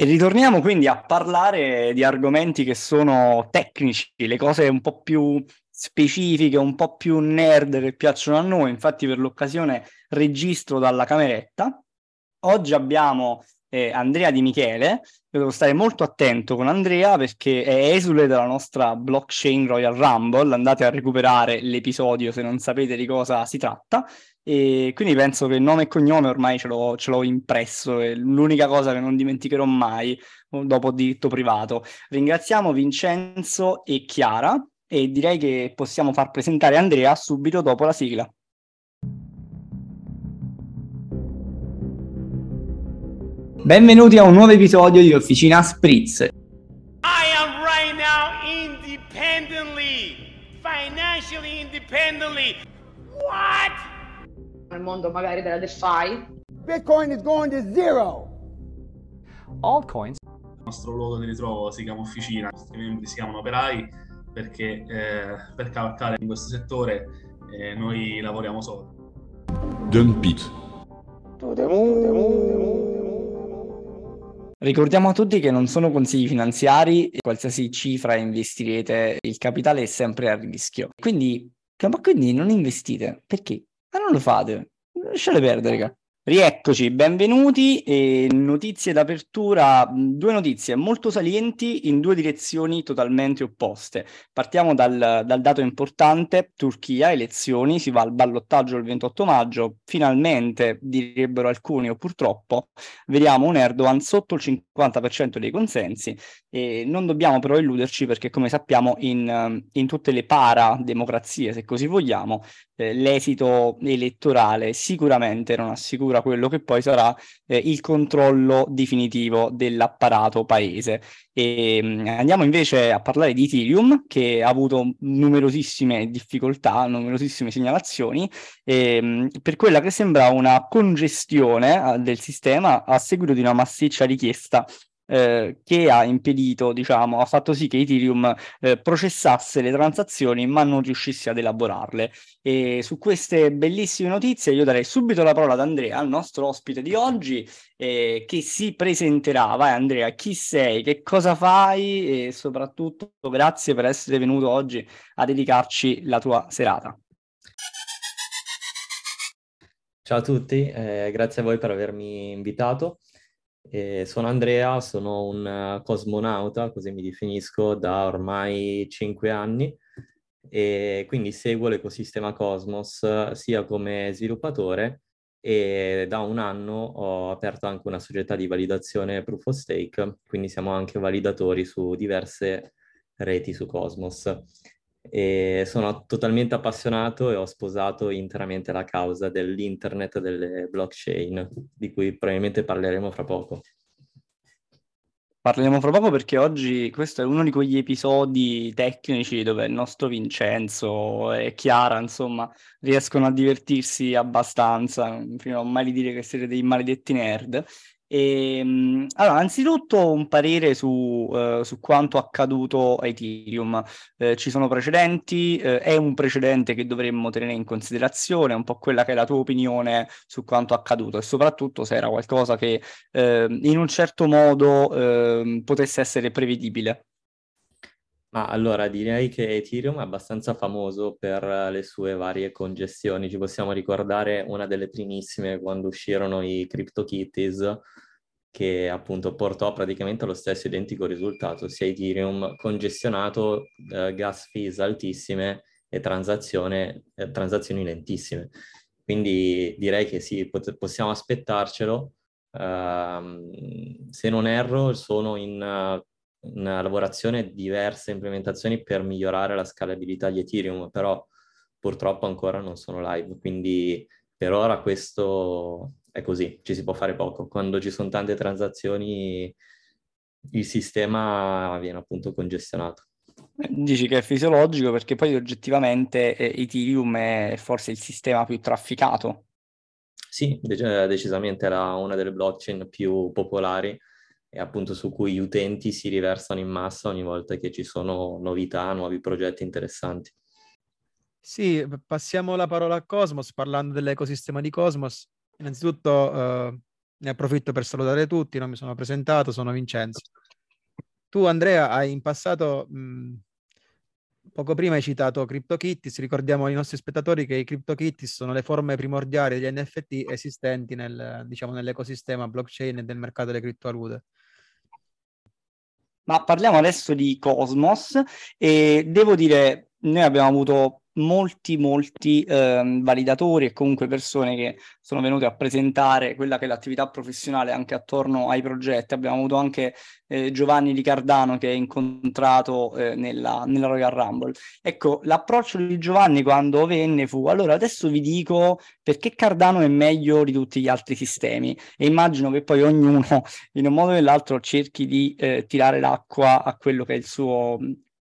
E ritorniamo quindi a parlare di argomenti che sono tecnici, le cose un po' più specifiche, un po' più nerd che piacciono a noi. Infatti, per l'occasione registro dalla cameretta. Oggi abbiamo eh, Andrea Di Michele. Io devo stare molto attento con Andrea perché è esule della nostra blockchain Royal Rumble. Andate a recuperare l'episodio se non sapete di cosa si tratta. E quindi penso che nome e cognome ormai ce l'ho, ce l'ho impresso, è l'unica cosa che non dimenticherò mai dopo diritto privato. Ringraziamo Vincenzo e Chiara e direi che possiamo far presentare Andrea subito dopo la sigla. Benvenuti a un nuovo episodio di Officina Spritz. I am right now independently, financially independently. What? Nel mondo magari della DeFi. Bitcoin is going to zero. Altcoins. Il nostro luogo di ritrovo si chiama Officina, i nostri membri si chiamano operai perché eh, per cavalcare in questo settore eh, noi lavoriamo solo. Dump it. Ricordiamo a tutti che non sono consigli finanziari, qualsiasi cifra investirete, il capitale è sempre a rischio. Quindi, ma quindi non investite. Perché? Non lo fate. Lasciate perdere, raga. Rieccoci, benvenuti. E notizie d'apertura, due notizie molto salienti in due direzioni totalmente opposte. Partiamo dal, dal, dato importante, Turchia, elezioni, si va al ballottaggio il 28 maggio, finalmente, direbbero alcuni o purtroppo, vediamo un Erdogan sotto il 50% dei consensi e non dobbiamo però illuderci perché come sappiamo in, in tutte le para-democrazie, se così vogliamo, eh, l'esito elettorale sicuramente non assicura quello che poi sarà eh, il controllo definitivo dell'apparato paese. E, mh, mm, andiamo invece a parlare di Ethereum che ha avuto numerosissime difficoltà, numerosissime segnalazioni e, mh, mm, per quella che sembra una congestione eh, del sistema a seguito di una massiccia richiesta eh, che ha impedito, diciamo, ha fatto sì che Ethereum eh, processasse le transazioni ma non riuscisse ad elaborarle. E su queste bellissime notizie io darei subito la parola ad Andrea, al nostro ospite di oggi, eh, che si presenterà. Vai Andrea, chi sei, che cosa fai e soprattutto grazie per essere venuto oggi a dedicarci la tua serata. Ciao a tutti, eh, grazie a voi per avermi invitato. Eh, sono Andrea, sono un uh, cosmonauta, così mi definisco, da ormai cinque anni. E quindi seguo l'ecosistema Cosmos sia come sviluppatore e da un anno ho aperto anche una società di validazione proof of stake, quindi siamo anche validatori su diverse reti su Cosmos e sono totalmente appassionato e ho sposato interamente la causa dell'internet delle blockchain, di cui probabilmente parleremo fra poco. Parleremo fra poco perché oggi questo è uno di quegli episodi tecnici dove il nostro Vincenzo e Chiara, insomma, riescono a divertirsi abbastanza, fino a mai di dire che siete dei maledetti nerd. E, ehm, allora, anzitutto un parere su, uh, su, quanto accaduto a Ethereum. Uh, ci sono precedenti, uh, è un precedente che dovremmo tenere in considerazione, un po' quella che è la tua opinione su quanto accaduto e soprattutto se era qualcosa che ehm, in un certo modo ehm, potesse essere prevedibile. Ma allora direi che Ethereum è abbastanza famoso per le sue varie congestioni. Ci possiamo ricordare una delle primissime quando uscirono i CryptoKitties, che appunto portò praticamente allo stesso identico risultato, ossia Ethereum congestionato, eh, gas fees altissime e eh, transazioni lentissime. Quindi direi che sì, pot- possiamo aspettarcelo. Uh, se non erro, sono in uh, una lavorazione diverse implementazioni per migliorare la scalabilità di Ethereum, però purtroppo ancora non sono live, quindi per ora questo è così, ci si può fare poco. Quando ci sono tante transazioni il sistema viene appunto congestionato. Dici che è fisiologico perché poi oggettivamente eh, Ethereum è forse il sistema più trafficato. Sì, decisamente era una delle blockchain più popolari e appunto su cui gli utenti si riversano in massa ogni volta che ci sono novità, nuovi progetti interessanti. Sì, passiamo la parola a Cosmos parlando dell'ecosistema di Cosmos. Innanzitutto uh, Ne approfitto per salutare tutti, non mi sono presentato, sono Vincenzo. Tu Andrea hai in passato, mh, poco prima hai citato CryptoKitties, ricordiamo ai nostri spettatori che i CryptoKitties sono le forme primordiali degli NFT esistenti nel, diciamo, nell'ecosistema blockchain e del mercato delle criptovalute. Ma parliamo adesso di Cosmos e devo dire, noi abbiamo avuto molti, molti eh, validatori e comunque persone che sono venute a presentare quella che è l'attività professionale anche attorno ai progetti. Abbiamo avuto anche eh, Giovanni Di Cardano che è incontrato eh, nella, nella, Royal Rumble. Ecco, l'approccio di Giovanni quando venne fu, allora adesso vi dico perché Cardano è meglio di tutti gli altri sistemi e immagino che poi ognuno in un modo o nell'altro cerchi di eh, tirare l'acqua a quello che è il suo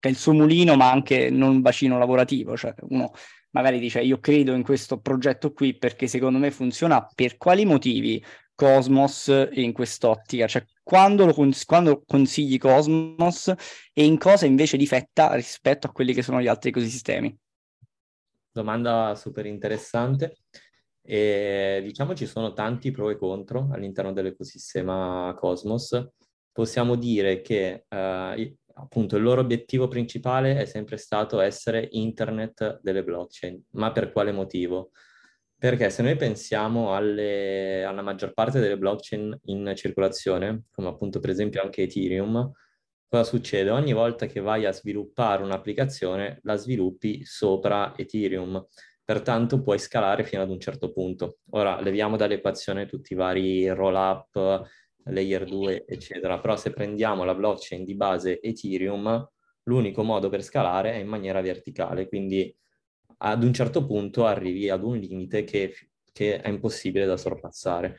che è il suo mulino, ma anche non un bacino lavorativo. Cioè uno magari dice io credo in questo progetto qui perché secondo me funziona. Per quali motivi Cosmos in quest'ottica? Cioè quando, cons- quando consigli Cosmos e in cosa invece difetta rispetto a quelli che sono gli altri ecosistemi? Domanda super interessante. E, diciamo ci sono tanti pro e contro all'interno dell'ecosistema Cosmos. Possiamo dire che uh, appunto il loro obiettivo principale è sempre stato essere internet delle blockchain. Ma per quale motivo? Perché se noi pensiamo alle, alla maggior parte delle blockchain in circolazione, come appunto per esempio anche Ethereum, cosa succede? Ogni volta che vai a sviluppare un'applicazione, la sviluppi sopra Ethereum. Pertanto puoi scalare fino ad un certo punto. Ora leviamo dall'equazione tutti i vari roll-up, layer 2, eccetera. Però se prendiamo la blockchain di base Ethereum, l'unico modo per scalare è in maniera verticale, quindi ad un certo punto arrivi ad un limite che, che è impossibile da sorpassare.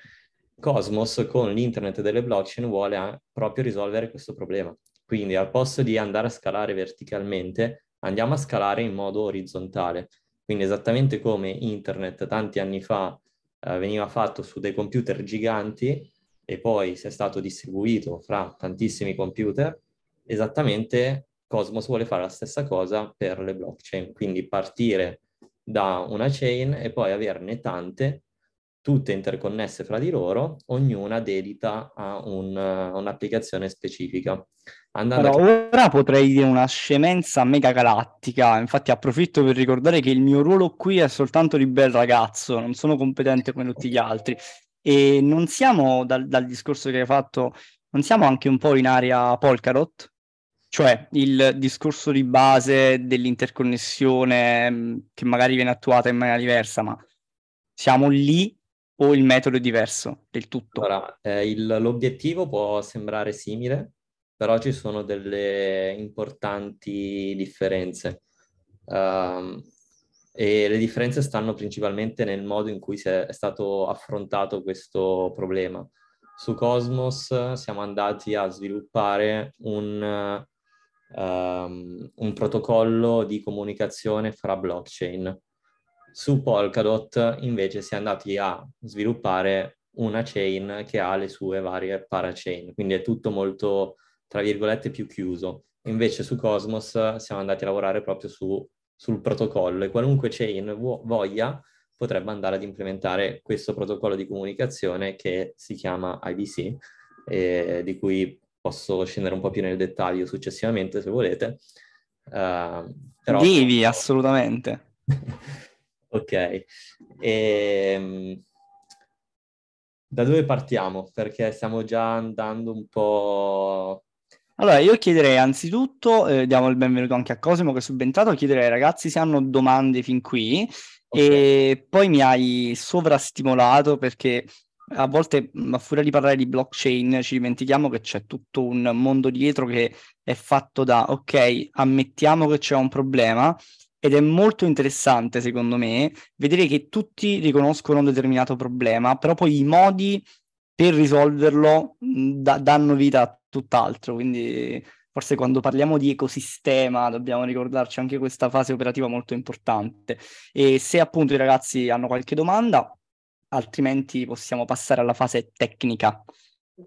Cosmos con l'internet delle blockchain vuole proprio risolvere questo problema. Quindi al posto di andare a scalare verticalmente, andiamo a scalare in modo orizzontale. Quindi esattamente come internet tanti anni fa eh, veniva fatto su dei computer giganti, e poi sia stato distribuito fra tantissimi computer, esattamente Cosmos vuole fare la stessa cosa per le blockchain, quindi partire da una chain e poi averne tante, tutte interconnesse fra di loro, ognuna dedita a un, un'applicazione specifica. Andando Però a... ora potrei dire una scemenza mega galattica, infatti approfitto per ricordare che il mio ruolo qui è soltanto di bel ragazzo, non sono competente come tutti gli altri. E non siamo, dal, dal discorso che hai fatto, non siamo anche un po' in area Polkadot? Cioè il discorso di base dell'interconnessione mm, che magari viene attuata in maniera diversa, ma siamo lì o il metodo è diverso del tutto? Allora, eh, il, l'obiettivo può sembrare simile, però ci sono delle importanti differenze. Um, e le differenze stanno principalmente nel modo in cui è stato affrontato questo problema. Su Cosmos siamo andati a sviluppare un, um, un protocollo di comunicazione fra blockchain. Su Polkadot invece si è andati a sviluppare una chain che ha le sue varie parachain, quindi è tutto molto, tra virgolette, più chiuso. Invece su Cosmos siamo andati a lavorare proprio su sul protocollo e qualunque chain vo- voglia potrebbe andare ad implementare questo protocollo di comunicazione che si chiama IBC, e di cui posso scendere un po' più nel dettaglio successivamente se volete. Uh, però... Devi, assolutamente. ok. E, ehm, da dove partiamo? Perché stiamo già andando un po' Allora, io chiederei anzitutto, eh, diamo il benvenuto anche a Cosimo che è subentrato, chiederei ai ragazzi se hanno domande fin qui okay. e poi mi hai sovrastimolato perché a volte a furia di parlare di blockchain ci dimentichiamo che c'è tutto un mondo dietro che è fatto da, ok, ammettiamo che c'è un problema ed è molto interessante secondo me vedere che tutti riconoscono un determinato problema, però poi i modi per risolverlo da- danno vita a tutt'altro, quindi forse quando parliamo di ecosistema dobbiamo ricordarci anche questa fase operativa molto importante. E se appunto i ragazzi hanno qualche domanda, altrimenti possiamo passare alla fase tecnica.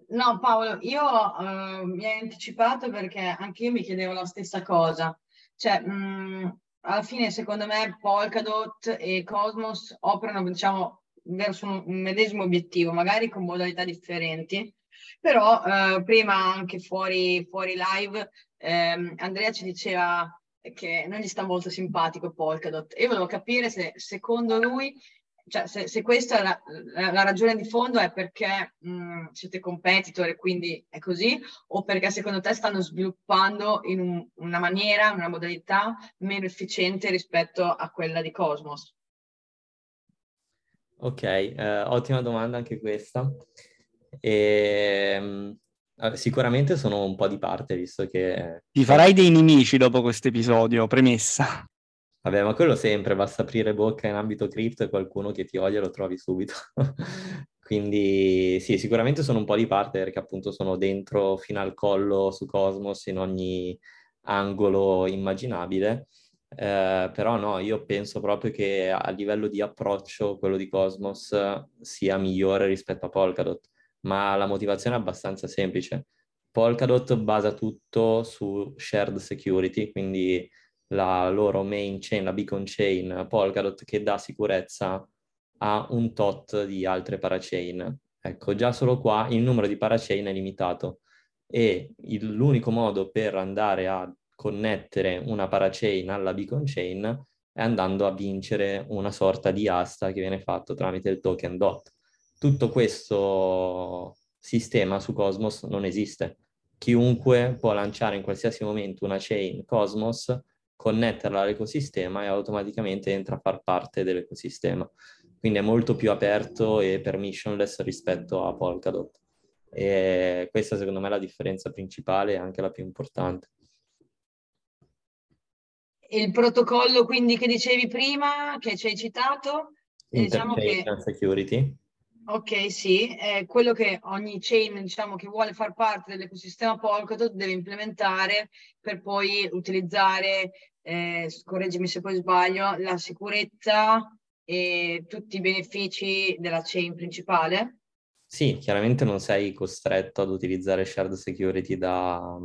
No, Paolo, io uh, mi hai anticipato perché anche io mi chiedevo la stessa cosa. Cioè, mh, alla fine, secondo me, Polkadot e Cosmos operano, diciamo, verso un, un medesimo obiettivo, magari con modalità differenti. Però eh, prima anche fuori, fuori live ehm, Andrea ci diceva che non gli sta molto simpatico Polkadot. Io volevo capire se secondo lui, cioè se, se questa è la, la, la, ragione di fondo è perché mh, siete competitor e quindi è così, o perché secondo te stanno sviluppando in un, una maniera, una modalità meno efficiente rispetto a quella di Cosmos? Ok, eh, ottima domanda anche questa. E, ehm, Sicuramente sono un po' di parte, visto che... Ti farai dei nemici dopo questo episodio, premessa. Vabbè, ma quello sempre, basta aprire bocca in ambito cripto e qualcuno che ti odia lo trovi subito. Quindi sì, sicuramente sono un po' di parte perché appunto sono dentro fino al collo su Cosmos in ogni angolo immaginabile. Eh, però no, io penso proprio che a livello di approccio quello di Cosmos sia migliore rispetto a Polkadot ma la motivazione è abbastanza semplice. Polkadot basa tutto su shared security, quindi la loro main chain, la beacon chain Polkadot che dà sicurezza a un tot di altre parachain. Ecco, già solo qua il numero di parachain è limitato e il, l'unico modo per andare a connettere una parachain alla beacon chain andando a vincere una sorta di asta che viene fatto tramite il token DOT tutto questo sistema su Cosmos non esiste. Chiunque può lanciare in qualsiasi momento una chain Cosmos, connetterla all'ecosistema e automaticamente entra a far parte dell'ecosistema. Quindi è molto più aperto e permissionless rispetto a Polkadot. E questa secondo me è la differenza principale e anche la più importante. Il protocollo quindi che dicevi prima, che ci hai citato, diciamo che... Security. Ok, sì, è quello che ogni chain, diciamo, che vuole far parte dell'ecosistema Polkadot deve implementare per poi utilizzare, eh, correggimi se poi sbaglio, la sicurezza e tutti i benefici della chain principale. Sì, chiaramente non sei costretto ad utilizzare shared security da,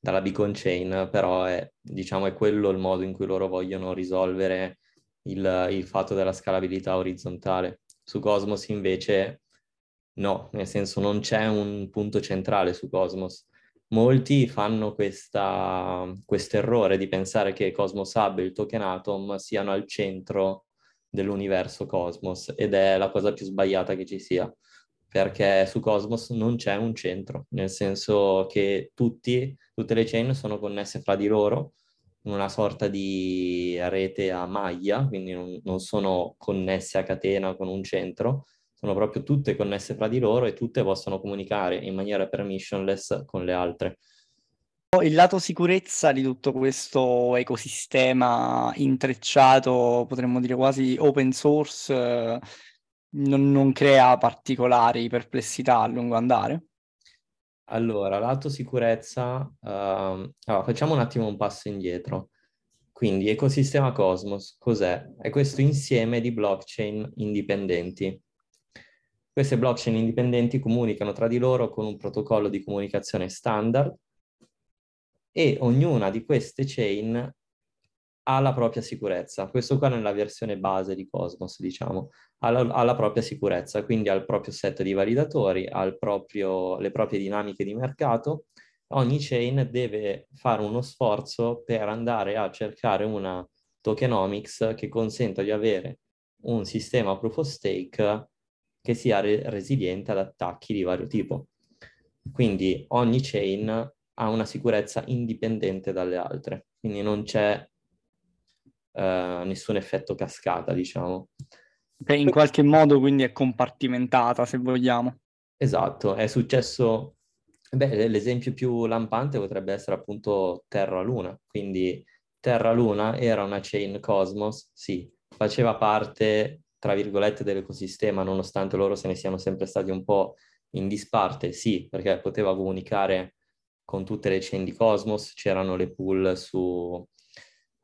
dalla beacon chain, però è, diciamo, è quello il modo in cui loro vogliono risolvere il, il fatto della scalabilità orizzontale su Cosmos invece no, nel senso non c'è un punto centrale su Cosmos. Molti fanno questo errore di pensare che Cosmos Hub e il token Atom siano al centro dell'universo Cosmos ed è la cosa più sbagliata che ci sia, perché su Cosmos non c'è un centro, nel senso che tutti, tutte le chain sono connesse fra di loro una sorta di rete a maglia, quindi non, non, sono connesse a catena con un centro, sono proprio tutte connesse fra di loro e tutte possono comunicare in maniera permissionless con le altre. Il lato sicurezza di tutto questo ecosistema intrecciato, potremmo dire quasi open source, non, non crea particolari perplessità a lungo andare? Allora, lato sicurezza, uh, allora, facciamo un attimo un passo indietro. Quindi, ecosistema Cosmos, cos'è? È questo insieme di blockchain indipendenti. Queste blockchain indipendenti comunicano tra di loro con un protocollo di comunicazione standard e ognuna di queste chain ha la propria sicurezza. Questo qua nella versione base di Cosmos, diciamo, ha la, ha la propria sicurezza, quindi ha il proprio set di validatori, ha proprio, le proprie dinamiche di mercato. Ogni chain deve fare uno sforzo per andare a cercare una tokenomics che consenta di avere un sistema proof of stake che sia re- resiliente ad attacchi di vario tipo. Quindi ogni chain ha una sicurezza indipendente dalle altre, quindi non c'è eh, nessun effetto cascata, diciamo. Che in qualche modo quindi è compartimentata, se vogliamo. Esatto, è successo, beh, l'esempio più lampante potrebbe essere appunto Terra-Luna, quindi Terra-Luna era una chain Cosmos, sì, faceva parte, tra virgolette, dell'ecosistema, nonostante loro se ne siano sempre stati un po' in disparte, sì, perché poteva comunicare con tutte le chain di Cosmos, c'erano le pool su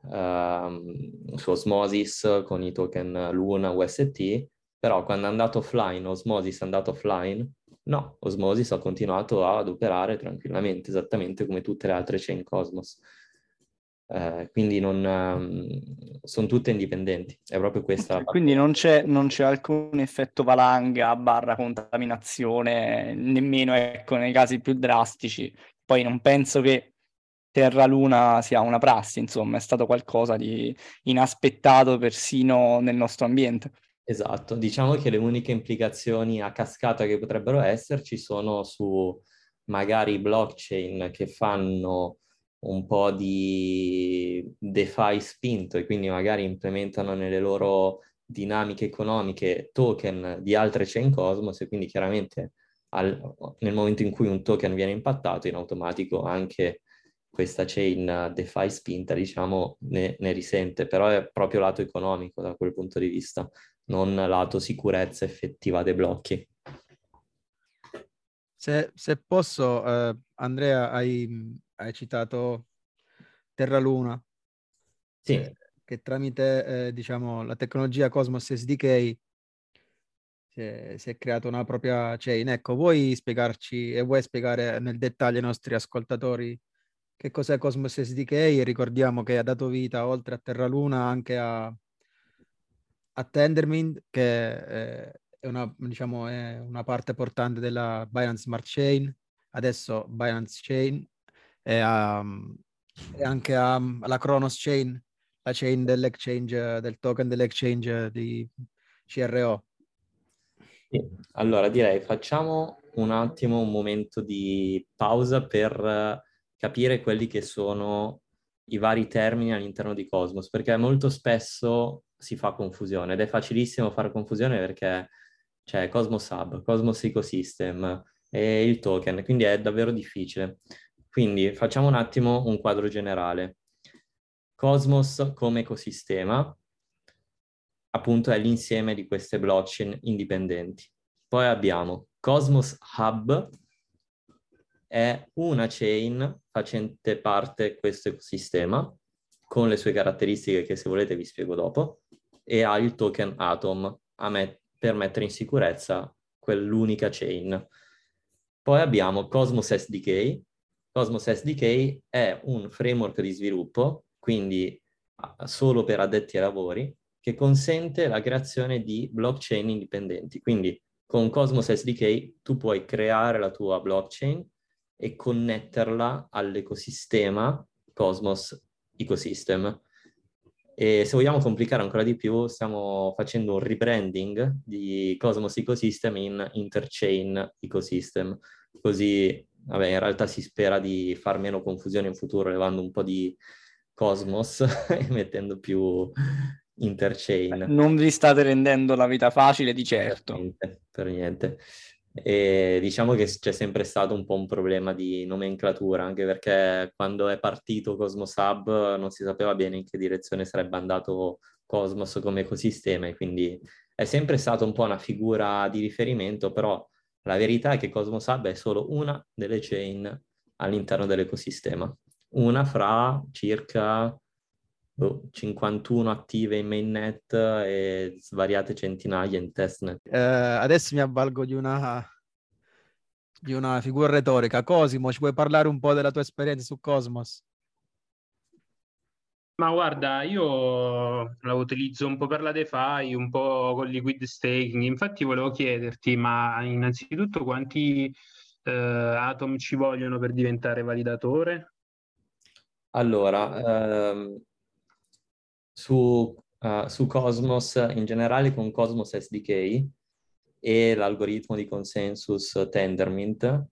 uh, su Osmosis con i token Luna UST, però quando è andato offline, Osmosis è andato offline, no, Osmosis ha continuato ad operare tranquillamente, esattamente come tutte le altre chain Cosmos. Eh, quindi non, um, sono tutte indipendenti, è proprio questa. Quindi non c'è, non c'è, alcun effetto valanga barra contaminazione, nemmeno ecco, nei casi più drastici. Poi non penso che Terra Luna sia una prassi, insomma, è stato qualcosa di inaspettato persino nel nostro ambiente. Esatto, diciamo che le uniche implicazioni a cascata che potrebbero esserci sono su magari blockchain che fanno un po' di DeFi spinto e quindi magari implementano nelle loro dinamiche economiche token di altre chain Cosmos e quindi chiaramente al, nel momento in cui un token viene impattato in automatico anche questa chain DeFi spinta diciamo ne, ne risente, però è proprio lato economico da quel punto di vista, non lato sicurezza effettiva dei blocchi. Se, se posso, eh, Andrea, hai, hai citato Terra Luna. Sì. Eh, che tramite, eh, diciamo, la tecnologia Cosmos SDK si è, si è creata una propria chain. Ecco, vuoi spiegarci e vuoi spiegare nel dettaglio ai nostri ascoltatori che cos'è Cosmos SDK? Ricordiamo che ha dato vita, oltre a Terra Luna, anche a, a Tendermint, che è, una, diciamo, è una parte portante della Binance Smart Chain, adesso Binance Chain, e, um, e anche um, alla Kronos Chain, la chain dell'exchange, del token dell'exchange di CRO. Allora direi facciamo un attimo un momento di pausa per capire quelli che sono i vari termini all'interno di Cosmos, perché molto spesso si fa confusione ed è facilissimo fare confusione perché c'è Cosmos Hub, Cosmos Ecosystem e il token, quindi è davvero difficile. Quindi facciamo un attimo un quadro generale. Cosmos come ecosistema, appunto è l'insieme di queste blockchain indipendenti. Poi abbiamo Cosmos Hub, è una chain facente parte questo ecosistema, con le sue caratteristiche che se volete vi spiego dopo, e ha il token Atom met- per mettere in sicurezza quell'unica chain. Poi abbiamo Cosmos SDK. Cosmos SDK è un framework di sviluppo, quindi solo per addetti ai lavori, che consente la creazione di blockchain indipendenti. Quindi con Cosmos SDK tu puoi creare la tua blockchain e connetterla all'ecosistema Cosmos Ecosystem. E se vogliamo complicare ancora di più, stiamo facendo un rebranding di Cosmos Ecosystem in Interchain Ecosystem, così vabbè, in realtà si spera di far meno confusione in futuro, levando un po' di Cosmos e mettendo più Interchain. Non vi state rendendo la vita facile di certo. Per niente. Per niente. E diciamo che c'è sempre stato un po' un problema di nomenclatura, anche perché quando è partito Cosmos Hub non si sapeva bene in che direzione sarebbe andato Cosmos come ecosistema e quindi è sempre stata un po' una figura di riferimento, però la verità è che Cosmos Hub è solo una delle chain all'interno dell'ecosistema, una fra circa 51 attive in mainnet e svariate centinaia in testnet. Eh, adesso mi avvalgo di una, di una figura retorica. Cosimo, ci puoi parlare un po' della tua esperienza su Cosmos? Ma guarda, io la utilizzo un po' per la DeFi, un po' con liquid staking. Infatti volevo chiederti, ma innanzitutto quanti eh, Atom ci vogliono per diventare validatore? Allora, ehm, su, uh, su Cosmos, in generale con Cosmos SDK e l'algoritmo di consensus Tendermint,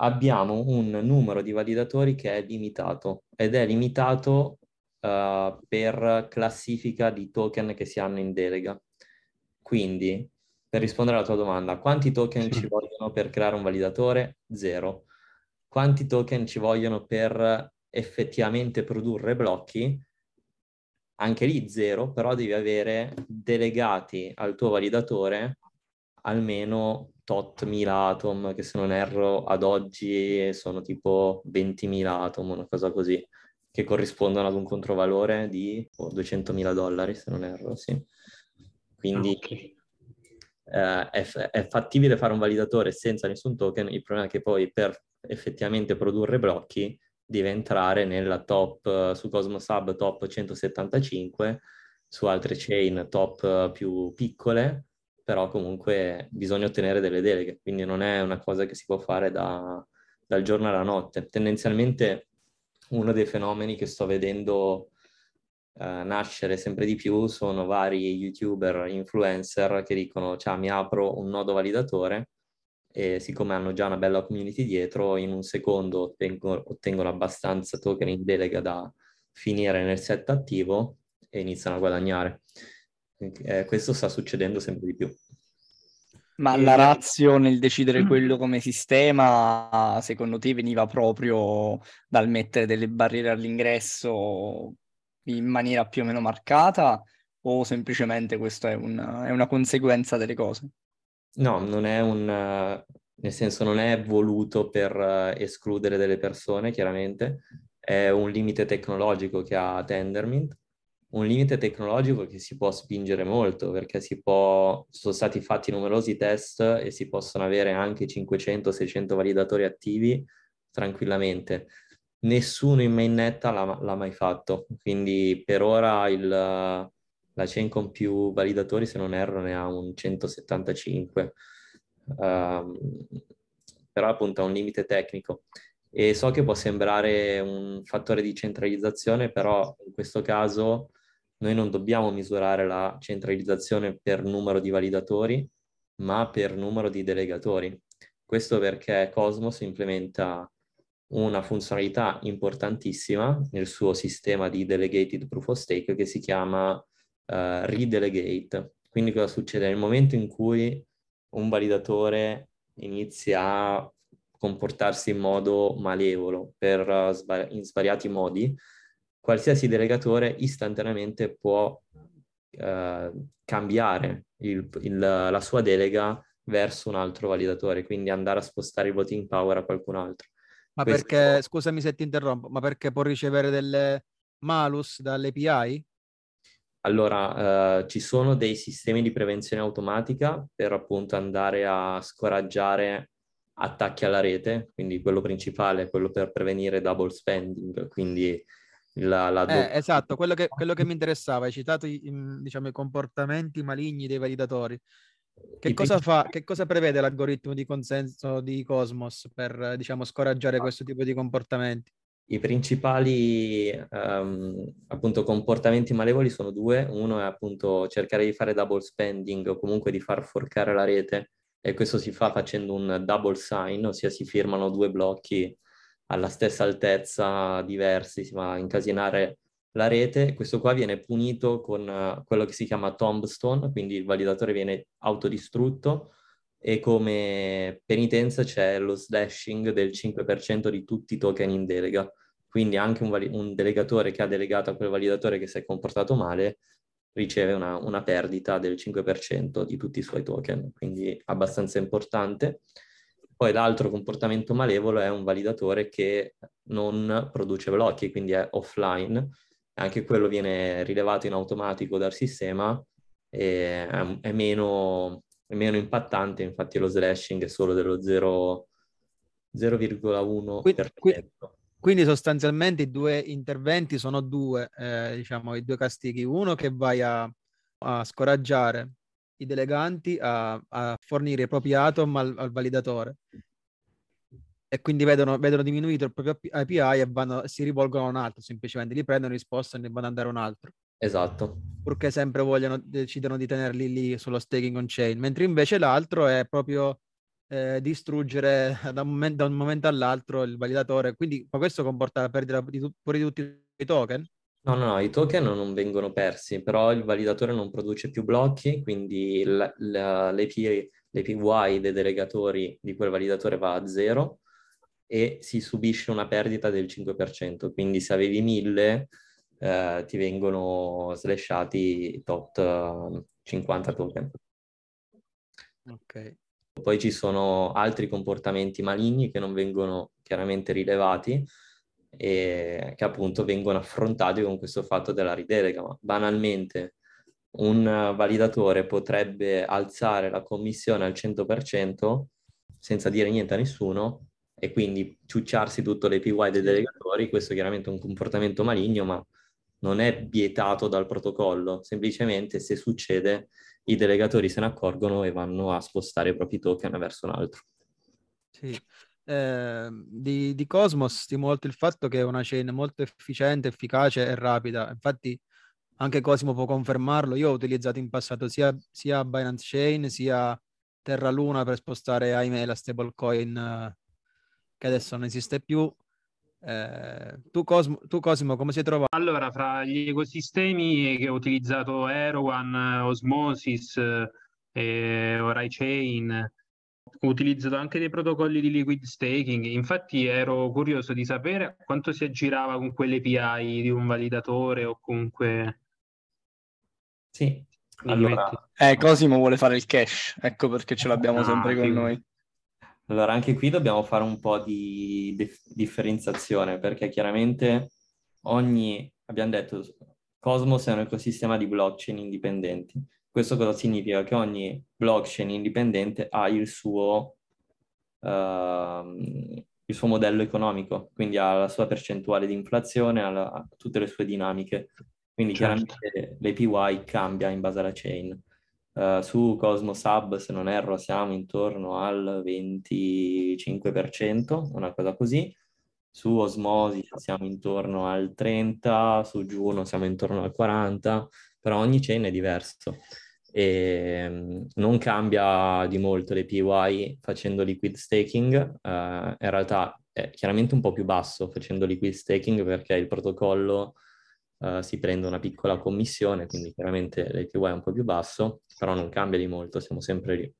abbiamo un numero di validatori che è limitato ed è limitato uh, per classifica di token che si hanno in delega. Quindi, per rispondere alla tua domanda, quanti token ci vogliono per creare un validatore? Zero. Quanti token ci vogliono per effettivamente produrre blocchi? Anche lì zero, però devi avere delegati al tuo validatore almeno tot mila atom, che se non erro ad oggi sono tipo 20.000 atom, una cosa così, che corrispondono ad un controvalore di oh, 200.000 dollari, se non erro, sì. Quindi okay. eh, è, è fattibile fare un validatore senza nessun token, il problema è che poi per effettivamente produrre blocchi deve entrare nella top, su Cosmos Hub top 175, su altre chain top più piccole, però comunque bisogna ottenere delle deleghe, quindi non è una cosa che si può fare da, dal giorno alla notte. Tendenzialmente uno dei fenomeni che sto vedendo uh, nascere sempre di più sono vari youtuber, influencer che dicono ciao mi apro un nodo validatore e siccome hanno già una bella community dietro, in un secondo ottengo, ottengono abbastanza token in delega da finire nel set attivo e iniziano a guadagnare. Eh, questo sta succedendo sempre di più. Ma la razio nel decidere quello come sistema, secondo te, veniva proprio dal mettere delle barriere all'ingresso in maniera più o meno marcata o semplicemente questa è, un, è una conseguenza delle cose? No, non è un... nel senso non è voluto per escludere delle persone, chiaramente, è un limite tecnologico che ha Tendermint un limite tecnologico che si può spingere molto perché si può, sono stati fatti numerosi test e si possono avere anche 500-600 validatori attivi tranquillamente. Nessuno in mainnet l'ha, l'ha mai fatto, quindi per ora il, la chain con più validatori, se non erro, ne ha un 175. Um, ehm, però appunto ha un limite tecnico e so che può sembrare un fattore di centralizzazione, però in questo caso noi non dobbiamo misurare la centralizzazione per numero di validatori, ma per numero di delegatori. Questo perché Cosmos implementa una funzionalità importantissima nel suo sistema di delegated proof of stake che si chiama uh, redelegate. Quindi cosa succede? Nel momento in cui un validatore inizia a comportarsi in modo malevolo per, uh, in svariati modi, qualsiasi delegatore istantaneamente può eh, cambiare il, il, la sua delega verso un altro validatore, quindi andare a spostare il voting power a qualcun altro. Ma Questo... perché, scusami se ti interrompo, ma perché può ricevere delle malus dall'API? Allora, eh, ci sono dei sistemi di prevenzione automatica per appunto andare a scoraggiare attacchi alla rete, quindi quello principale è quello per prevenire double spending, quindi la, la eh, esatto, quello che, quello che, mi interessava, hai citato i, diciamo, i comportamenti maligni dei validatori. Che cosa, fa, che cosa prevede l'algoritmo di consenso di Cosmos per diciamo, scoraggiare questo tipo di comportamenti? I principali um, appunto, comportamenti malevoli sono due. Uno è appunto cercare di fare double spending o comunque di far forcare la rete e questo si fa facendo un double sign, ossia si firmano due blocchi alla stessa altezza, diversi, si va a incasinare la rete. Questo qua viene punito con uh, quello che si chiama tombstone, quindi il validatore viene autodistrutto e come penitenza c'è lo slashing del 5% di tutti i token in delega. Quindi anche un, un delegatore che ha delegato a quel validatore che si è comportato male riceve una, una perdita del 5% di tutti i suoi token, quindi abbastanza importante. Poi l'altro comportamento malevolo è un validatore che non produce blocchi, quindi è offline. Anche quello viene rilevato in automatico dal sistema e è, è, meno, meno, impattante, infatti lo slashing è solo dello 0,1%. Quindi, quindi sostanzialmente i due interventi sono due, eh, diciamo, i due castighi. Uno che vai a, a scoraggiare i deleganti a, a fornire i propri atom al, al validatore e quindi vedono, vedono, diminuito il proprio API e vanno, si rivolgono a un altro, semplicemente li prendono, risposta e ne vanno a un altro. Esatto. Purché sempre vogliono, decidono di tenerli lì sullo staking on chain, mentre invece l'altro è proprio eh, distruggere da un, momento, da un, momento, all'altro il validatore. Quindi ma questo comporta la perdita di, pure di tutti i token? No, no, no, i token non vengono persi, però il validatore non produce più blocchi, quindi l'API, l'APY dei delegatori di quel validatore va a zero e si subisce una perdita del 5%, quindi se avevi 1000 eh, ti vengono slashati tot 50 token. Ok. Poi ci sono altri comportamenti maligni che non vengono chiaramente rilevati, e che appunto vengono affrontati con questo fatto della ridelega. Ma banalmente un validatore potrebbe alzare la commissione al 100% senza dire niente a nessuno e quindi ciucciarsi tutto l'APY dei delegatori, questo è chiaramente un comportamento maligno, ma non è vietato dal protocollo, semplicemente se succede i delegatori se ne accorgono e vanno a spostare i propri token verso un altro. Sì. Eh, di, di, Cosmos stimo molto il fatto che è una chain molto efficiente, efficace e rapida. Infatti, anche Cosmo può confermarlo. Io ho utilizzato in passato sia, sia Binance Chain sia Terra Luna per spostare, ahimè, la stablecoin eh, che adesso non esiste più. Eh, tu, Cosmo, tu, Cosimo, come si trova? Allora, fra gli ecosistemi che ho utilizzato Erwan, Osmosis eh, e Orai Chain, ho utilizzato anche dei protocolli di liquid staking. Infatti ero curioso di sapere quanto si aggirava con quelle API di un validatore o comunque... Sì, allora... Eh, Cosimo vuole fare il cash, ecco perché ce l'abbiamo ah, sempre con noi. Allora, anche qui dobbiamo fare un po' di dif- differenziazione, perché chiaramente ogni, abbiamo detto, Cosmos è un ecosistema di blockchain indipendenti. Questo cosa significa? Che ogni blockchain indipendente ha il suo, uh, il suo modello economico, quindi ha la sua percentuale di inflazione, ha, la, ha tutte le sue dinamiche. Quindi certo. chiaramente l'APY cambia in base alla chain. Uh, su Cosmos Hub, se non erro, siamo intorno al 25%, una cosa così. Su Osmosi siamo intorno al 30%, su Juno siamo intorno al 40%, però ogni chain è diverso. E um, non cambia di molto l'APY facendo liquid staking, uh, in realtà è chiaramente un po' più basso facendo liquid staking perché il protocollo uh, si prende una piccola commissione, quindi chiaramente l'APY è un po' più basso, però non cambia di molto, siamo sempre lì.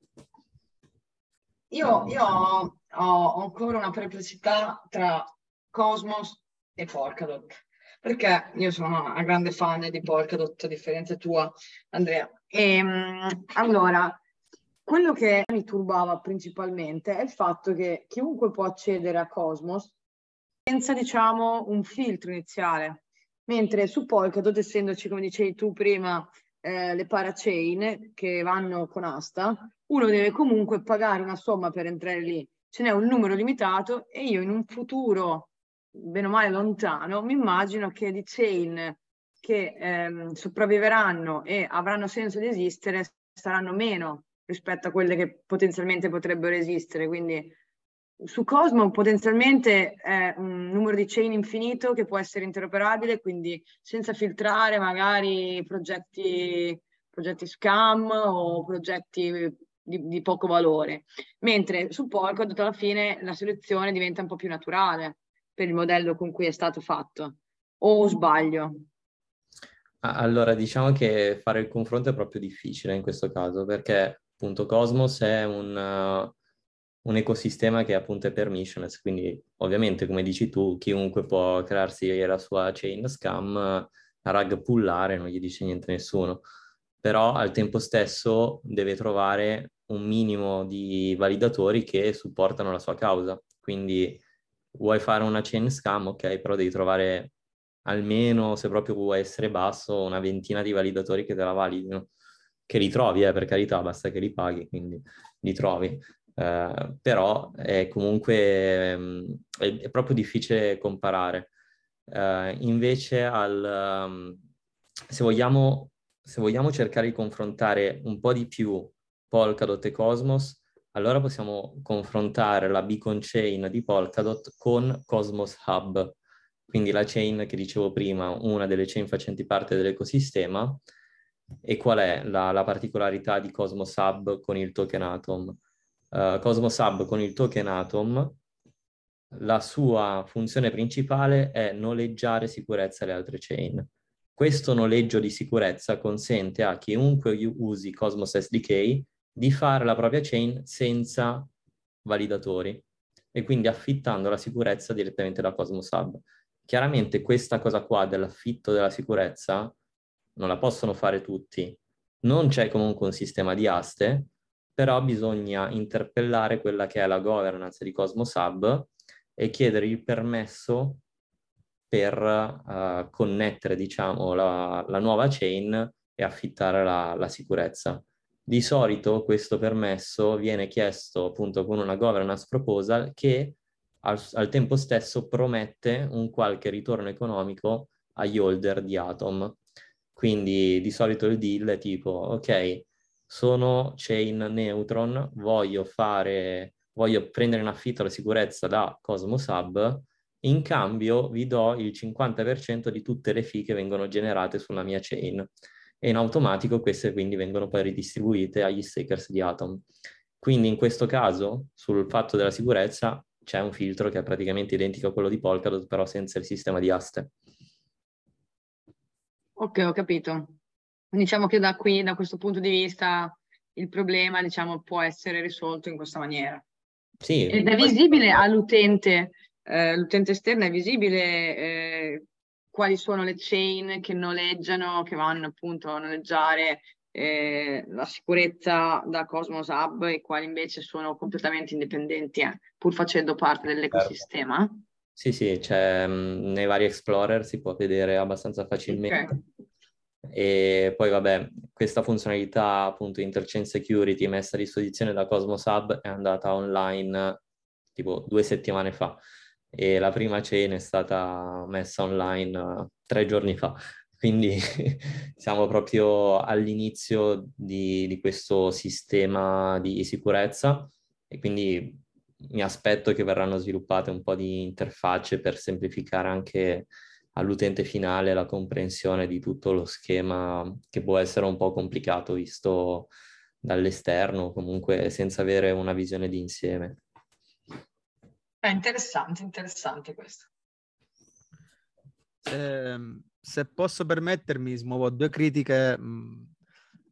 Io, io ho, ancora una perplessità tra Cosmos e Polkadot, perché io sono una grande fan di Polkadot, a differenza tua, Andrea. E, ehm, allora, quello che mi turbava principalmente è il fatto che chiunque può accedere a Cosmos senza, diciamo, un filtro iniziale mentre su Polkadot, essendoci, come dicevi tu prima, eh, le parachain che vanno con asta, uno deve comunque pagare una somma per entrare lì. Ce n'è un numero limitato e io in un futuro, bene o male lontano, mi immagino che di chain che ehm, sopravviveranno e avranno senso di esistere saranno meno rispetto a quelle che potenzialmente potrebbero esistere. Quindi su Cosmo potenzialmente è un numero di chain infinito che può essere interoperabile, quindi senza filtrare magari progetti, progetti scam o progetti di, di, poco valore. Mentre su Polkadot alla fine la selezione diventa un po' più naturale per il modello con cui è stato fatto. O sbaglio? Allora, diciamo che fare il confronto è proprio difficile in questo caso, perché appunto Cosmos è un un ecosistema che appunto è permissionless, quindi ovviamente come dici tu, chiunque può crearsi la sua chain scam, rag pullare, non gli dice niente nessuno, però al tempo stesso deve trovare un minimo di validatori che supportano la sua causa, quindi vuoi fare una chain scam, ok, però devi trovare almeno, se proprio vuoi essere basso, una ventina di validatori che te la validino, che li trovi, eh, per carità, basta che li paghi, quindi li trovi. Eh, però è comunque um, è, è, proprio difficile comparare. Uh, invece al, um, se, vogliamo, se vogliamo cercare di confrontare un po' di più Polkadot e Cosmos, allora possiamo confrontare la beacon chain di Polkadot con Cosmos Hub, quindi la chain che dicevo prima, una delle chain facenti parte dell'ecosistema. E qual è la, la particolarità di Cosmos Hub con il token Atom? Uh, Cosmos Hub con il token Atom, la sua funzione principale è noleggiare sicurezza alle altre chain. Questo noleggio di sicurezza consente a chiunque usi Cosmos SDK di fare la propria chain senza validatori e quindi affittando la sicurezza direttamente da Cosmos Hub. Chiaramente questa cosa qua dell'affitto della sicurezza non la possono fare tutti. Non c'è comunque un sistema di aste, però bisogna interpellare quella che è la governance di Cosmos Hub e chiedere il permesso per uh, connettere, diciamo, la, la, nuova chain e affittare la, la, sicurezza. Di solito questo permesso viene chiesto appunto con una governance proposal che al, al tempo stesso promette un qualche ritorno economico agli holder di Atom. Quindi di solito il deal è tipo, ok, sono chain neutron, voglio fare, voglio prendere in affitto la sicurezza da Cosmos Hub, in cambio vi do il 50% di tutte le fee che vengono generate sulla mia chain e in automatico queste quindi vengono poi ridistribuite agli stakers di Atom. Quindi in questo caso, sul fatto della sicurezza, c'è un filtro che è praticamente identico a quello di Polkadot, però senza il sistema di aste. Ok, ho capito. Diciamo che da qui, da questo punto di vista, il problema, diciamo, può essere risolto in questa maniera. Sì. Ed è visibile all'utente, eh, l'utente esterno è visibile eh, quali sono le chain che noleggiano, che vanno appunto a noleggiare eh, la sicurezza da Cosmos Hub e quali invece sono completamente indipendenti, eh, pur facendo parte dell'ecosistema. Certo. Sì, sì, cioè, nei vari Explorer si può vedere abbastanza facilmente. Okay. E poi vabbè, questa funzionalità appunto Interchain Security messa a disposizione da Cosmos Hub è andata online tipo due settimane fa e la prima chain è stata messa online uh, tre giorni fa. Quindi siamo proprio all'inizio di, di questo sistema di sicurezza e quindi mi aspetto che verranno sviluppate un po' di interfacce per semplificare anche all'utente finale la comprensione di tutto lo schema che può essere un po' complicato visto dall'esterno, comunque senza avere una visione di insieme. È interessante, interessante questo. Eh, se posso permettermi, smuovo due critiche mh,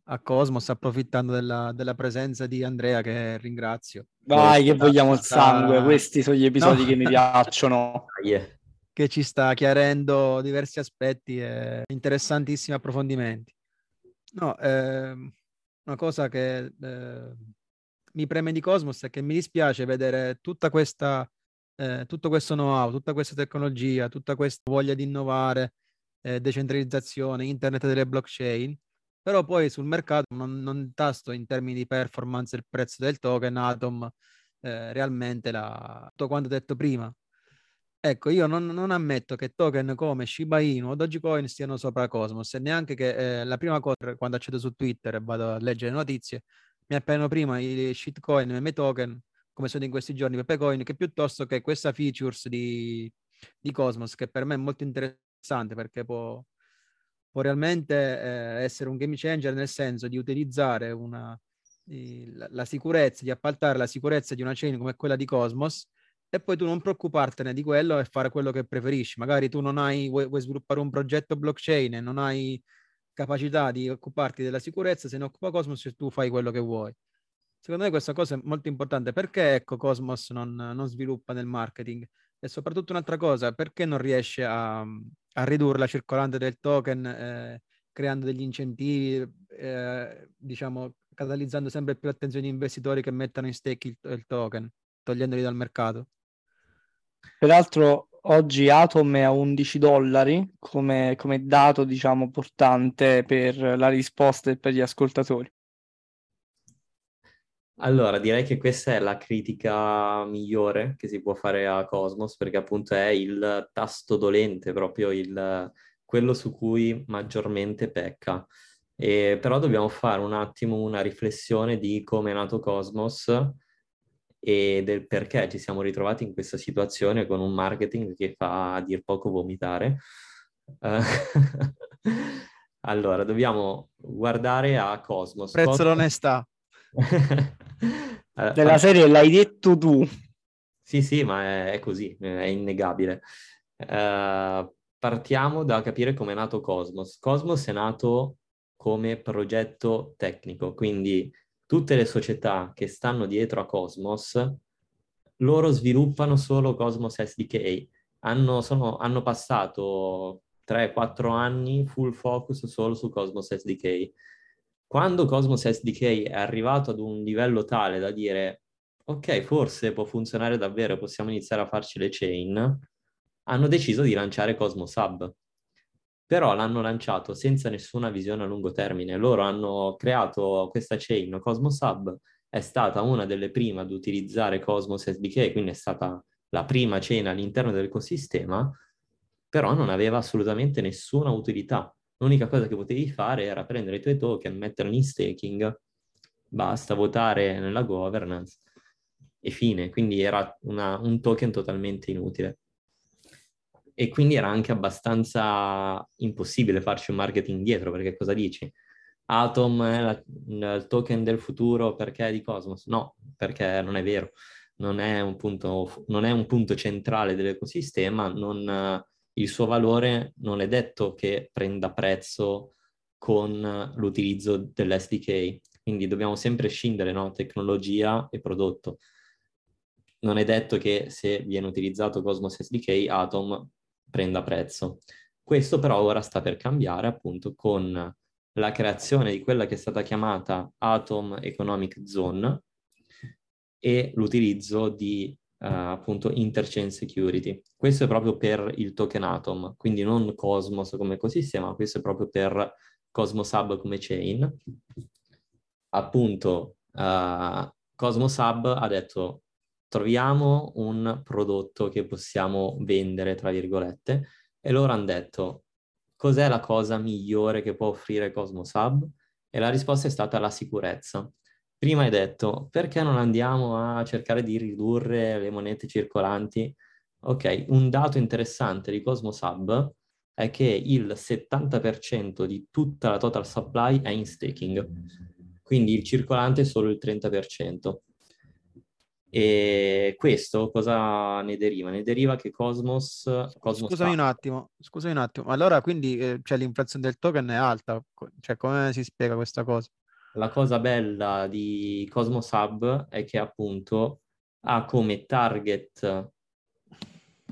a Cosmos approfittando della, della, presenza di Andrea che ringrazio. Vai che vogliamo il sangue, questi sono gli episodi no. che mi piacciono. yeah. Che ci sta chiarendo diversi aspetti e interessantissimi approfondimenti. No, eh, una cosa che eh, mi preme di Cosmos è che mi dispiace vedere tutta questa, eh, tutto questo know-how, tutta questa tecnologia, tutta questa voglia di innovare, eh, decentralizzazione, internet delle blockchain, però poi sul mercato non, non tasto in termini di performance il prezzo del token Atom eh, realmente la, tutto quanto detto prima. Ecco, io non, non, ammetto che token come Shiba Inu o Dogecoin stiano sopra Cosmos e neanche che eh, la prima cosa quando accedo su Twitter e vado a leggere le notizie mi appena prima i shitcoin e i token come sono in questi giorni Pepecoin che piuttosto che questa features di, di Cosmos che per me è molto interessante perché può, può realmente eh, essere un game changer nel senso di utilizzare una, la, la, sicurezza, di appaltare la sicurezza di una chain come quella di Cosmos e poi tu non preoccupartene di quello e fare quello che preferisci. Magari tu non hai, vuoi, vuoi sviluppare un progetto blockchain e non hai capacità di occuparti della sicurezza, se ne occupa Cosmos e tu fai quello che vuoi. Secondo me questa cosa è molto importante. Perché ecco, Cosmos non, non sviluppa nel marketing? E soprattutto un'altra cosa, perché non riesce a, a ridurre la circolante del token eh, creando degli incentivi, eh, diciamo, catalizzando sempre più l'attenzione di investitori che mettano in stake il, il token, togliendoli dal mercato. Peraltro oggi Atom è a 11 dollari come, come dato, diciamo, portante per la risposta e per gli ascoltatori. Allora, direi che questa è la critica migliore che si può fare a Cosmos, perché appunto è il tasto dolente, proprio il, quello su cui maggiormente pecca. E, però dobbiamo fare un attimo una riflessione di come è nato Cosmos e del perché ci siamo ritrovati in questa situazione con un marketing che fa a dir poco vomitare. allora, dobbiamo guardare a Cosmos. Prezzo Cosmos... l'onestà. allora, Della serie l'hai detto tu. Sì, sì, ma è, è così, è innegabile. Uh, partiamo da capire come è nato Cosmos. Cosmos è nato come progetto tecnico, quindi tutte le società che stanno dietro a Cosmos, loro sviluppano solo Cosmos SDK. Hanno, sono, hanno passato 3-4 anni full focus solo su Cosmos SDK. Quando Cosmos SDK è arrivato ad un livello tale da dire ok, forse può funzionare davvero, possiamo iniziare a farci le chain, hanno deciso di lanciare Cosmos Hub. Però l'hanno lanciato senza nessuna visione a lungo termine. Loro hanno creato questa chain, Cosmos Hub, è stata una delle prime ad utilizzare Cosmos SDK, quindi è stata la prima chain all'interno dell'ecosistema, però non aveva assolutamente nessuna utilità. L'unica cosa che potevi fare era prendere i tuoi token, metterli in staking, basta votare nella governance e fine. Quindi era una, un token totalmente inutile. E quindi era anche abbastanza impossibile farci un marketing dietro, perché cosa dici? Atom è la, il token del futuro perché è di Cosmos? No, perché non è vero. Non è un punto, è un punto centrale dell'ecosistema, non, il suo valore non è detto che prenda prezzo con l'utilizzo dell'SDK. Quindi dobbiamo sempre scindere no? tecnologia e prodotto. Non è detto che se viene utilizzato Cosmos SDK, Atom prenda prezzo. Questo però ora sta per cambiare appunto con la creazione di quella che è stata chiamata Atom Economic Zone e l'utilizzo di uh, appunto interchain security. Questo è proprio per il token Atom, quindi non Cosmos come ecosistema, questo è proprio per Cosmos Hub come chain. Appunto, uh, Cosmos Hub ha detto troviamo un prodotto che possiamo vendere, tra virgolette, e loro hanno detto cos'è la cosa migliore che può offrire Cosmos Hub? E la risposta è stata la sicurezza. Prima hai detto perché non andiamo a cercare di ridurre le monete circolanti? Ok, un dato interessante di Cosmos Hub è che il 70% di tutta la total supply è in staking, quindi il circolante è solo il 30%. E questo cosa ne deriva? Ne deriva che Cosmos... Cosmos scusami un attimo, scusami un attimo. Allora quindi eh, cioè, l'inflazione del token è alta, cioè come si spiega questa cosa? La cosa bella di Cosmos Hub è che appunto ha come target,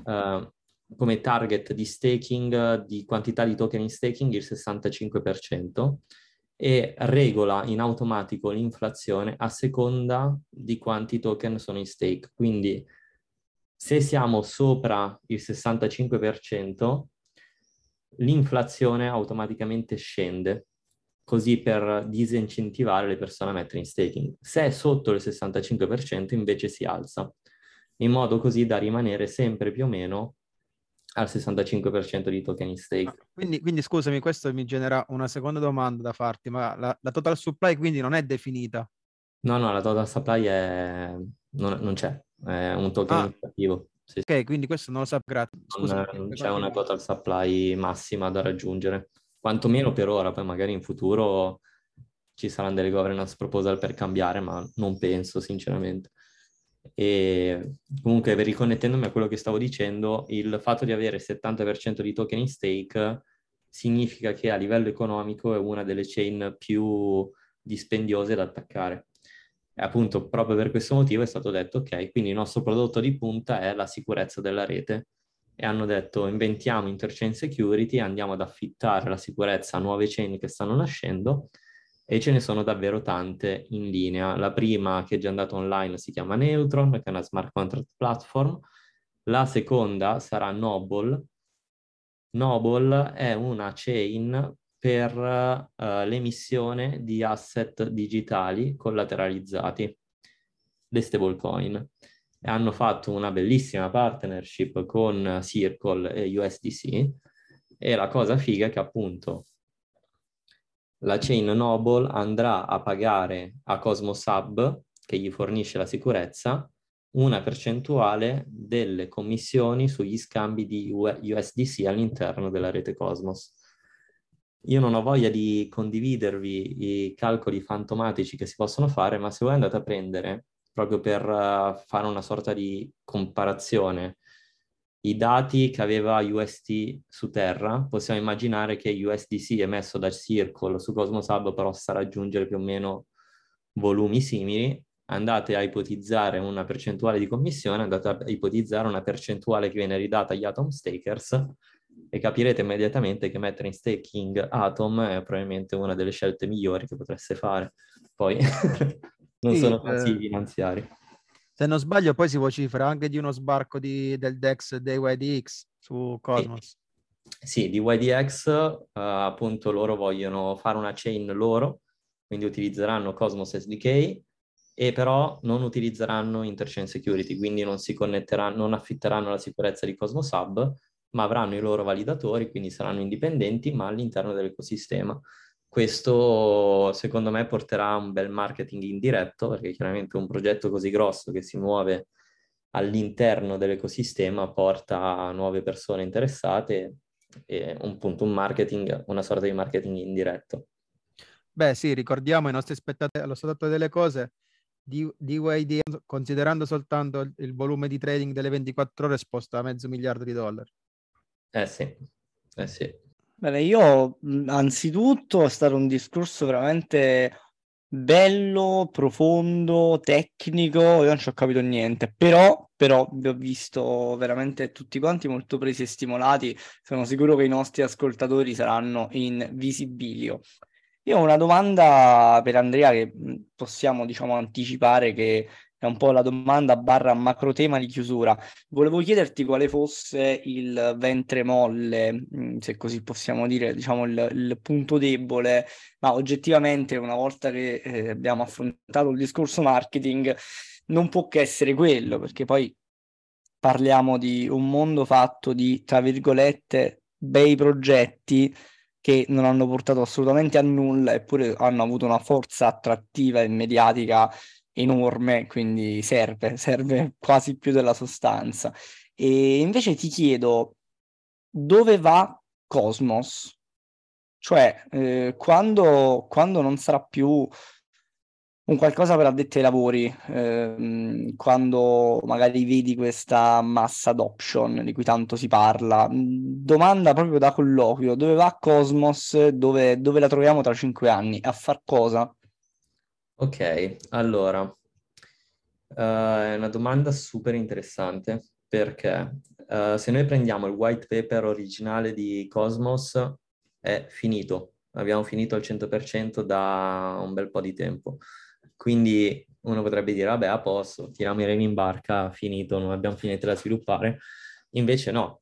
uh, come target di staking, di quantità di token in staking il 65%, e regola in automatico l'inflazione a seconda di quanti token sono in stake. Quindi se siamo sopra il 65%, l'inflazione automaticamente scende, così per disincentivare le persone a mettere in staking. Se è sotto il 65% invece si alza, in modo così da rimanere sempre più o meno al 65% di token stake. Quindi, quindi, scusami, questo mi genera una seconda domanda da farti, ma la, la total supply quindi non è definita? No, no, la total supply è... non, non c'è, è un token ah. attivo. Sì. Ok, quindi questo non lo so, grazie. Scusa, non, c'è una total supply massima da raggiungere, quantomeno per ora, poi magari in futuro ci saranno delle governance proposal per cambiare, ma non penso sinceramente. E comunque, riconnettendomi a quello che stavo dicendo, il fatto di avere il 70% di token in stake significa che a livello economico è una delle chain più dispendiose da attaccare. E appunto, proprio per questo motivo è stato detto, ok, quindi il nostro prodotto di punta è la sicurezza della rete. E hanno detto, inventiamo interchain security, andiamo ad affittare la sicurezza a nuove chain che stanno nascendo e ce ne sono davvero tante in linea. La prima che è già andata online si chiama Neutron, che è una smart contract platform. La seconda sarà Noble. Noble è una chain per uh, l'emissione di asset digitali collateralizzati, le stablecoin. E hanno fatto una bellissima partnership con Circle e USDC e la cosa figa è che appunto la chain Noble andrà a pagare a Cosmos Hub, che gli fornisce la sicurezza, una percentuale delle commissioni sugli scambi di USDC all'interno della rete Cosmos. Io non ho voglia di condividervi i calcoli fantomatici che si possono fare, ma se voi andate a prendere, proprio per uh, fare una sorta di comparazione, i dati che aveva UST su Terra, possiamo immaginare che USDC emesso da Circle su Cosmos Hub possa raggiungere più o meno volumi simili. Andate a ipotizzare una percentuale di commissione, andate a ipotizzare una percentuale che viene ridata agli Atom Stakers e capirete immediatamente che mettere in staking Atom è probabilmente una delle scelte migliori che potreste fare. Poi non sì, sono consigli eh... finanziari. Se non sbaglio, poi si vocifera anche di uno sbarco di, del DEX dei YDX su Cosmos. Sì, sì di YDX uh, appunto loro vogliono fare una chain loro, quindi utilizzeranno Cosmos SDK e però non utilizzeranno interchain security, quindi non si connetteranno, non affitteranno la sicurezza di Cosmos Hub, ma avranno i loro validatori, quindi saranno indipendenti, ma all'interno dell'ecosistema. Questo secondo me porterà a un bel marketing indiretto, perché chiaramente un progetto così grosso che si muove all'interno dell'ecosistema porta nuove persone interessate e un punto un marketing, una sorta di marketing indiretto. Beh sì, ricordiamo ai nostri spettatori allo stato delle cose DYD considerando soltanto il, il volume di trading delle 24 ore sposta a mezzo miliardo di dollari. Eh sì, eh sì. Bene, io anzitutto è stato un discorso veramente bello, profondo, tecnico, io non ci ho capito niente, però, però vi ho visto veramente tutti quanti molto presi e stimolati, sono sicuro che i nostri ascoltatori saranno in visibilio. Io ho una domanda per Andrea che possiamo, diciamo, anticipare che è un po' la domanda barra macro tema di chiusura. Volevo chiederti quale fosse il ventre molle, se così possiamo dire, diciamo il, il punto debole, ma oggettivamente una volta che eh, abbiamo affrontato il discorso marketing non può che essere quello, perché poi parliamo di un mondo fatto di, tra virgolette, bei progetti che non hanno portato assolutamente a nulla, eppure hanno avuto una forza attrattiva e mediatica enorme, quindi serve, serve quasi più della sostanza. E invece ti chiedo, dove va Cosmos? Cioè, eh, quando, quando non sarà più un qualcosa per addetti ai lavori, ehm, quando magari vedi questa massa adoption di cui tanto si parla. Domanda proprio da colloquio, dove va Cosmos? Dove, dove la troviamo tra cinque anni? A far cosa? Ok, allora, uh, è una domanda super interessante perché uh, se noi prendiamo il white paper originale di Cosmos è finito, abbiamo finito al 100% da un bel po' di tempo. Quindi uno potrebbe dire, vabbè, a posto, tiriamo i remi in barca, finito, non abbiamo finito da sviluppare. Invece no.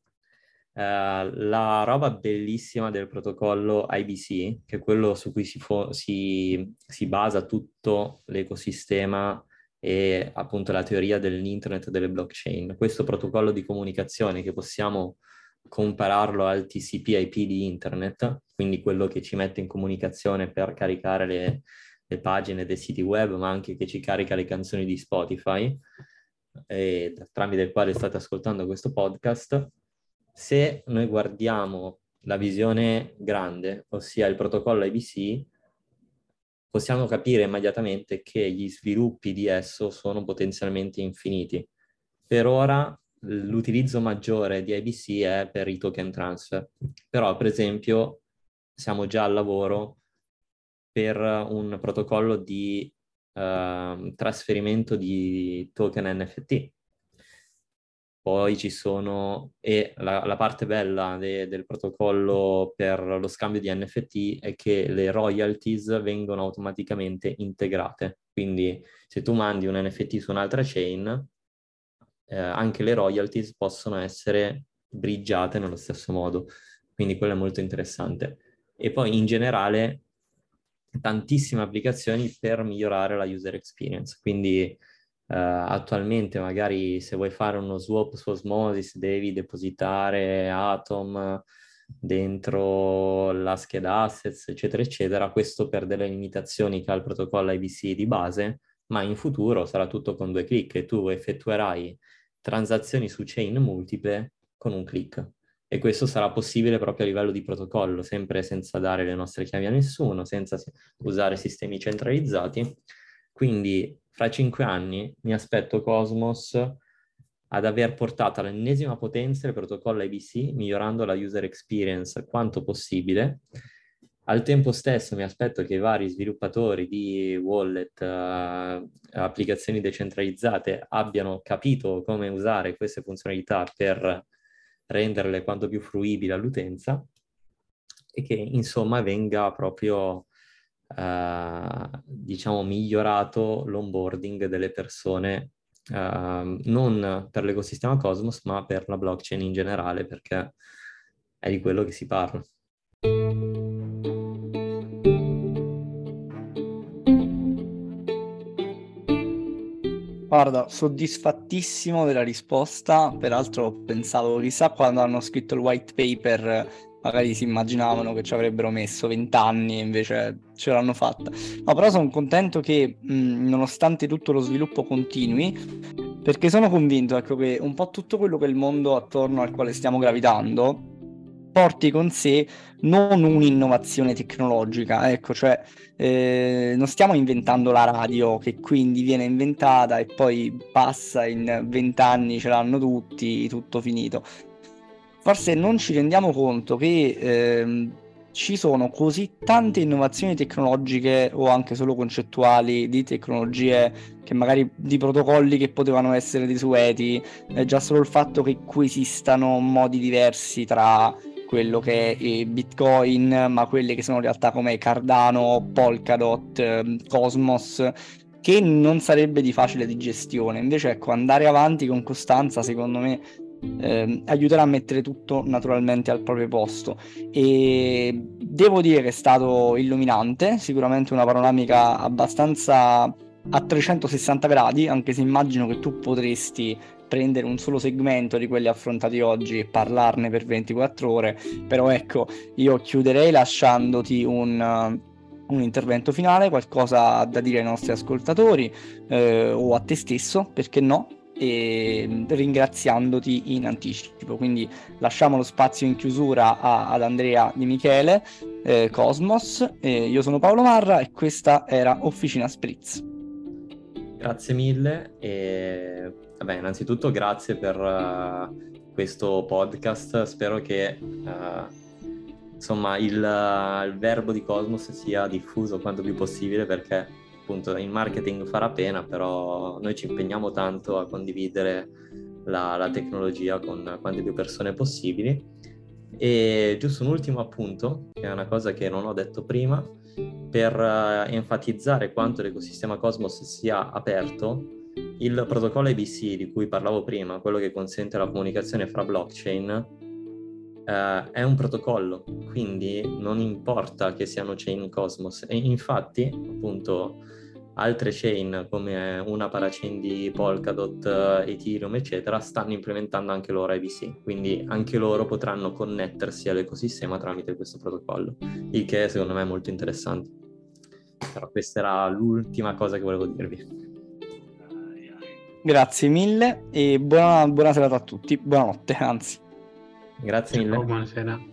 Uh, la roba bellissima del protocollo IBC, che è quello su cui si, fo- si, si basa tutto l'ecosistema e appunto la teoria dell'internet delle blockchain. Questo protocollo di comunicazione che possiamo compararlo al TCP/IP di internet, quindi quello che ci mette in comunicazione per caricare le, le pagine dei siti web, ma anche che ci carica le canzoni di Spotify, e, tramite il quale state ascoltando questo podcast. Se noi guardiamo la visione grande, ossia il protocollo IBC, possiamo capire immediatamente che gli sviluppi di esso sono potenzialmente infiniti. Per ora l'utilizzo maggiore di IBC è per i token transfer, però per esempio siamo già al lavoro per un protocollo di uh, trasferimento di token NFT. Poi ci sono, e la, la parte bella de, del protocollo per lo scambio di NFT è che le royalties vengono automaticamente integrate. Quindi se tu mandi un NFT su un'altra chain, eh, anche le royalties possono essere bridgiate nello stesso modo. Quindi quello è molto interessante. E poi in generale tantissime applicazioni per migliorare la user experience. Quindi uh, attualmente magari se vuoi fare uno swap su Osmosis devi depositare Atom dentro la scheda assets, eccetera, eccetera. Questo per delle limitazioni che ha il protocollo IBC di base, ma in futuro sarà tutto con due clic e tu effettuerai transazioni su chain multiple con un clic e questo sarà possibile proprio a livello di protocollo, sempre senza dare le nostre chiavi a nessuno, senza usare sistemi centralizzati. Quindi fra cinque anni mi aspetto Cosmos ad aver portato all'ennesima potenza il protocollo IBC, migliorando la user experience quanto possibile. Al tempo stesso mi aspetto che i vari sviluppatori di wallet, uh, applicazioni decentralizzate abbiano capito come usare queste funzionalità per renderle quanto più fruibili all'utenza e che insomma venga proprio eh, diciamo migliorato l'onboarding delle persone eh, non per l'ecosistema Cosmos ma per la blockchain in generale perché è di quello che si parla. Guarda, soddisfattissimo della risposta, peraltro pensavo chissà quando hanno scritto il white paper magari si immaginavano che ci avrebbero messo vent'anni e invece ce l'hanno fatta. No, però sono contento che mh, nonostante tutto lo sviluppo continui, perché sono convinto ecco, che un po' tutto quello che è il mondo attorno al quale stiamo gravitando porti con sé non un'innovazione tecnologica, ecco, cioè eh, non stiamo inventando la radio che quindi viene inventata e poi passa in vent'anni, ce l'hanno tutti, tutto finito forse non ci rendiamo conto che ehm, ci sono così tante innovazioni tecnologiche o anche solo concettuali di tecnologie che magari di protocolli che potevano essere desueti, eh, già solo il fatto che coesistano modi diversi tra quello che è Bitcoin, ma quelle che sono realtà come Cardano, Polkadot, eh, Cosmos, che non sarebbe di facile di gestione. Invece, ecco, andare avanti con costanza, secondo me, eh, aiuterà a mettere tutto naturalmente al proprio posto e devo dire che è stato illuminante, sicuramente una panoramica abbastanza a 360 gradi, anche se immagino che tu potresti prendere un solo segmento di quelli affrontati oggi e parlarne per 24 ore, però ecco, io chiuderei lasciandoti un, un intervento finale, qualcosa da dire ai nostri ascoltatori eh, o a te stesso, perché no? E ringraziandoti in anticipo. Quindi lasciamo lo spazio in chiusura a, ad Andrea Di Michele, eh, Cosmos. Eh, io sono Paolo Marra e questa era Officina Spritz. Grazie mille e vabbè, innanzitutto grazie per uh, questo podcast. Spero che uh, insomma il, uh, il verbo di Cosmos sia diffuso quanto più possibile perché appunto in marketing farà pena, però noi ci impegniamo tanto a condividere la, la tecnologia con quante più persone possibili. E giusto un ultimo appunto, che è una cosa che non ho detto prima, per uh, enfatizzare quanto l'ecosistema Cosmos sia aperto, il protocollo ABC di cui parlavo prima, quello che consente la comunicazione fra blockchain, uh, è un protocollo, quindi non importa che siano chain Cosmos. E infatti, appunto, altre chain come una parachain di Polkadot, Ethereum, eccetera, stanno implementando anche loro IBC, quindi anche loro potranno connettersi all'ecosistema tramite questo protocollo, il che secondo me è molto interessante. Però questa era l'ultima cosa che volevo dirvi. Grazie mille e buona, buona serata a tutti, buonanotte anzi. Grazie mille. buonasera.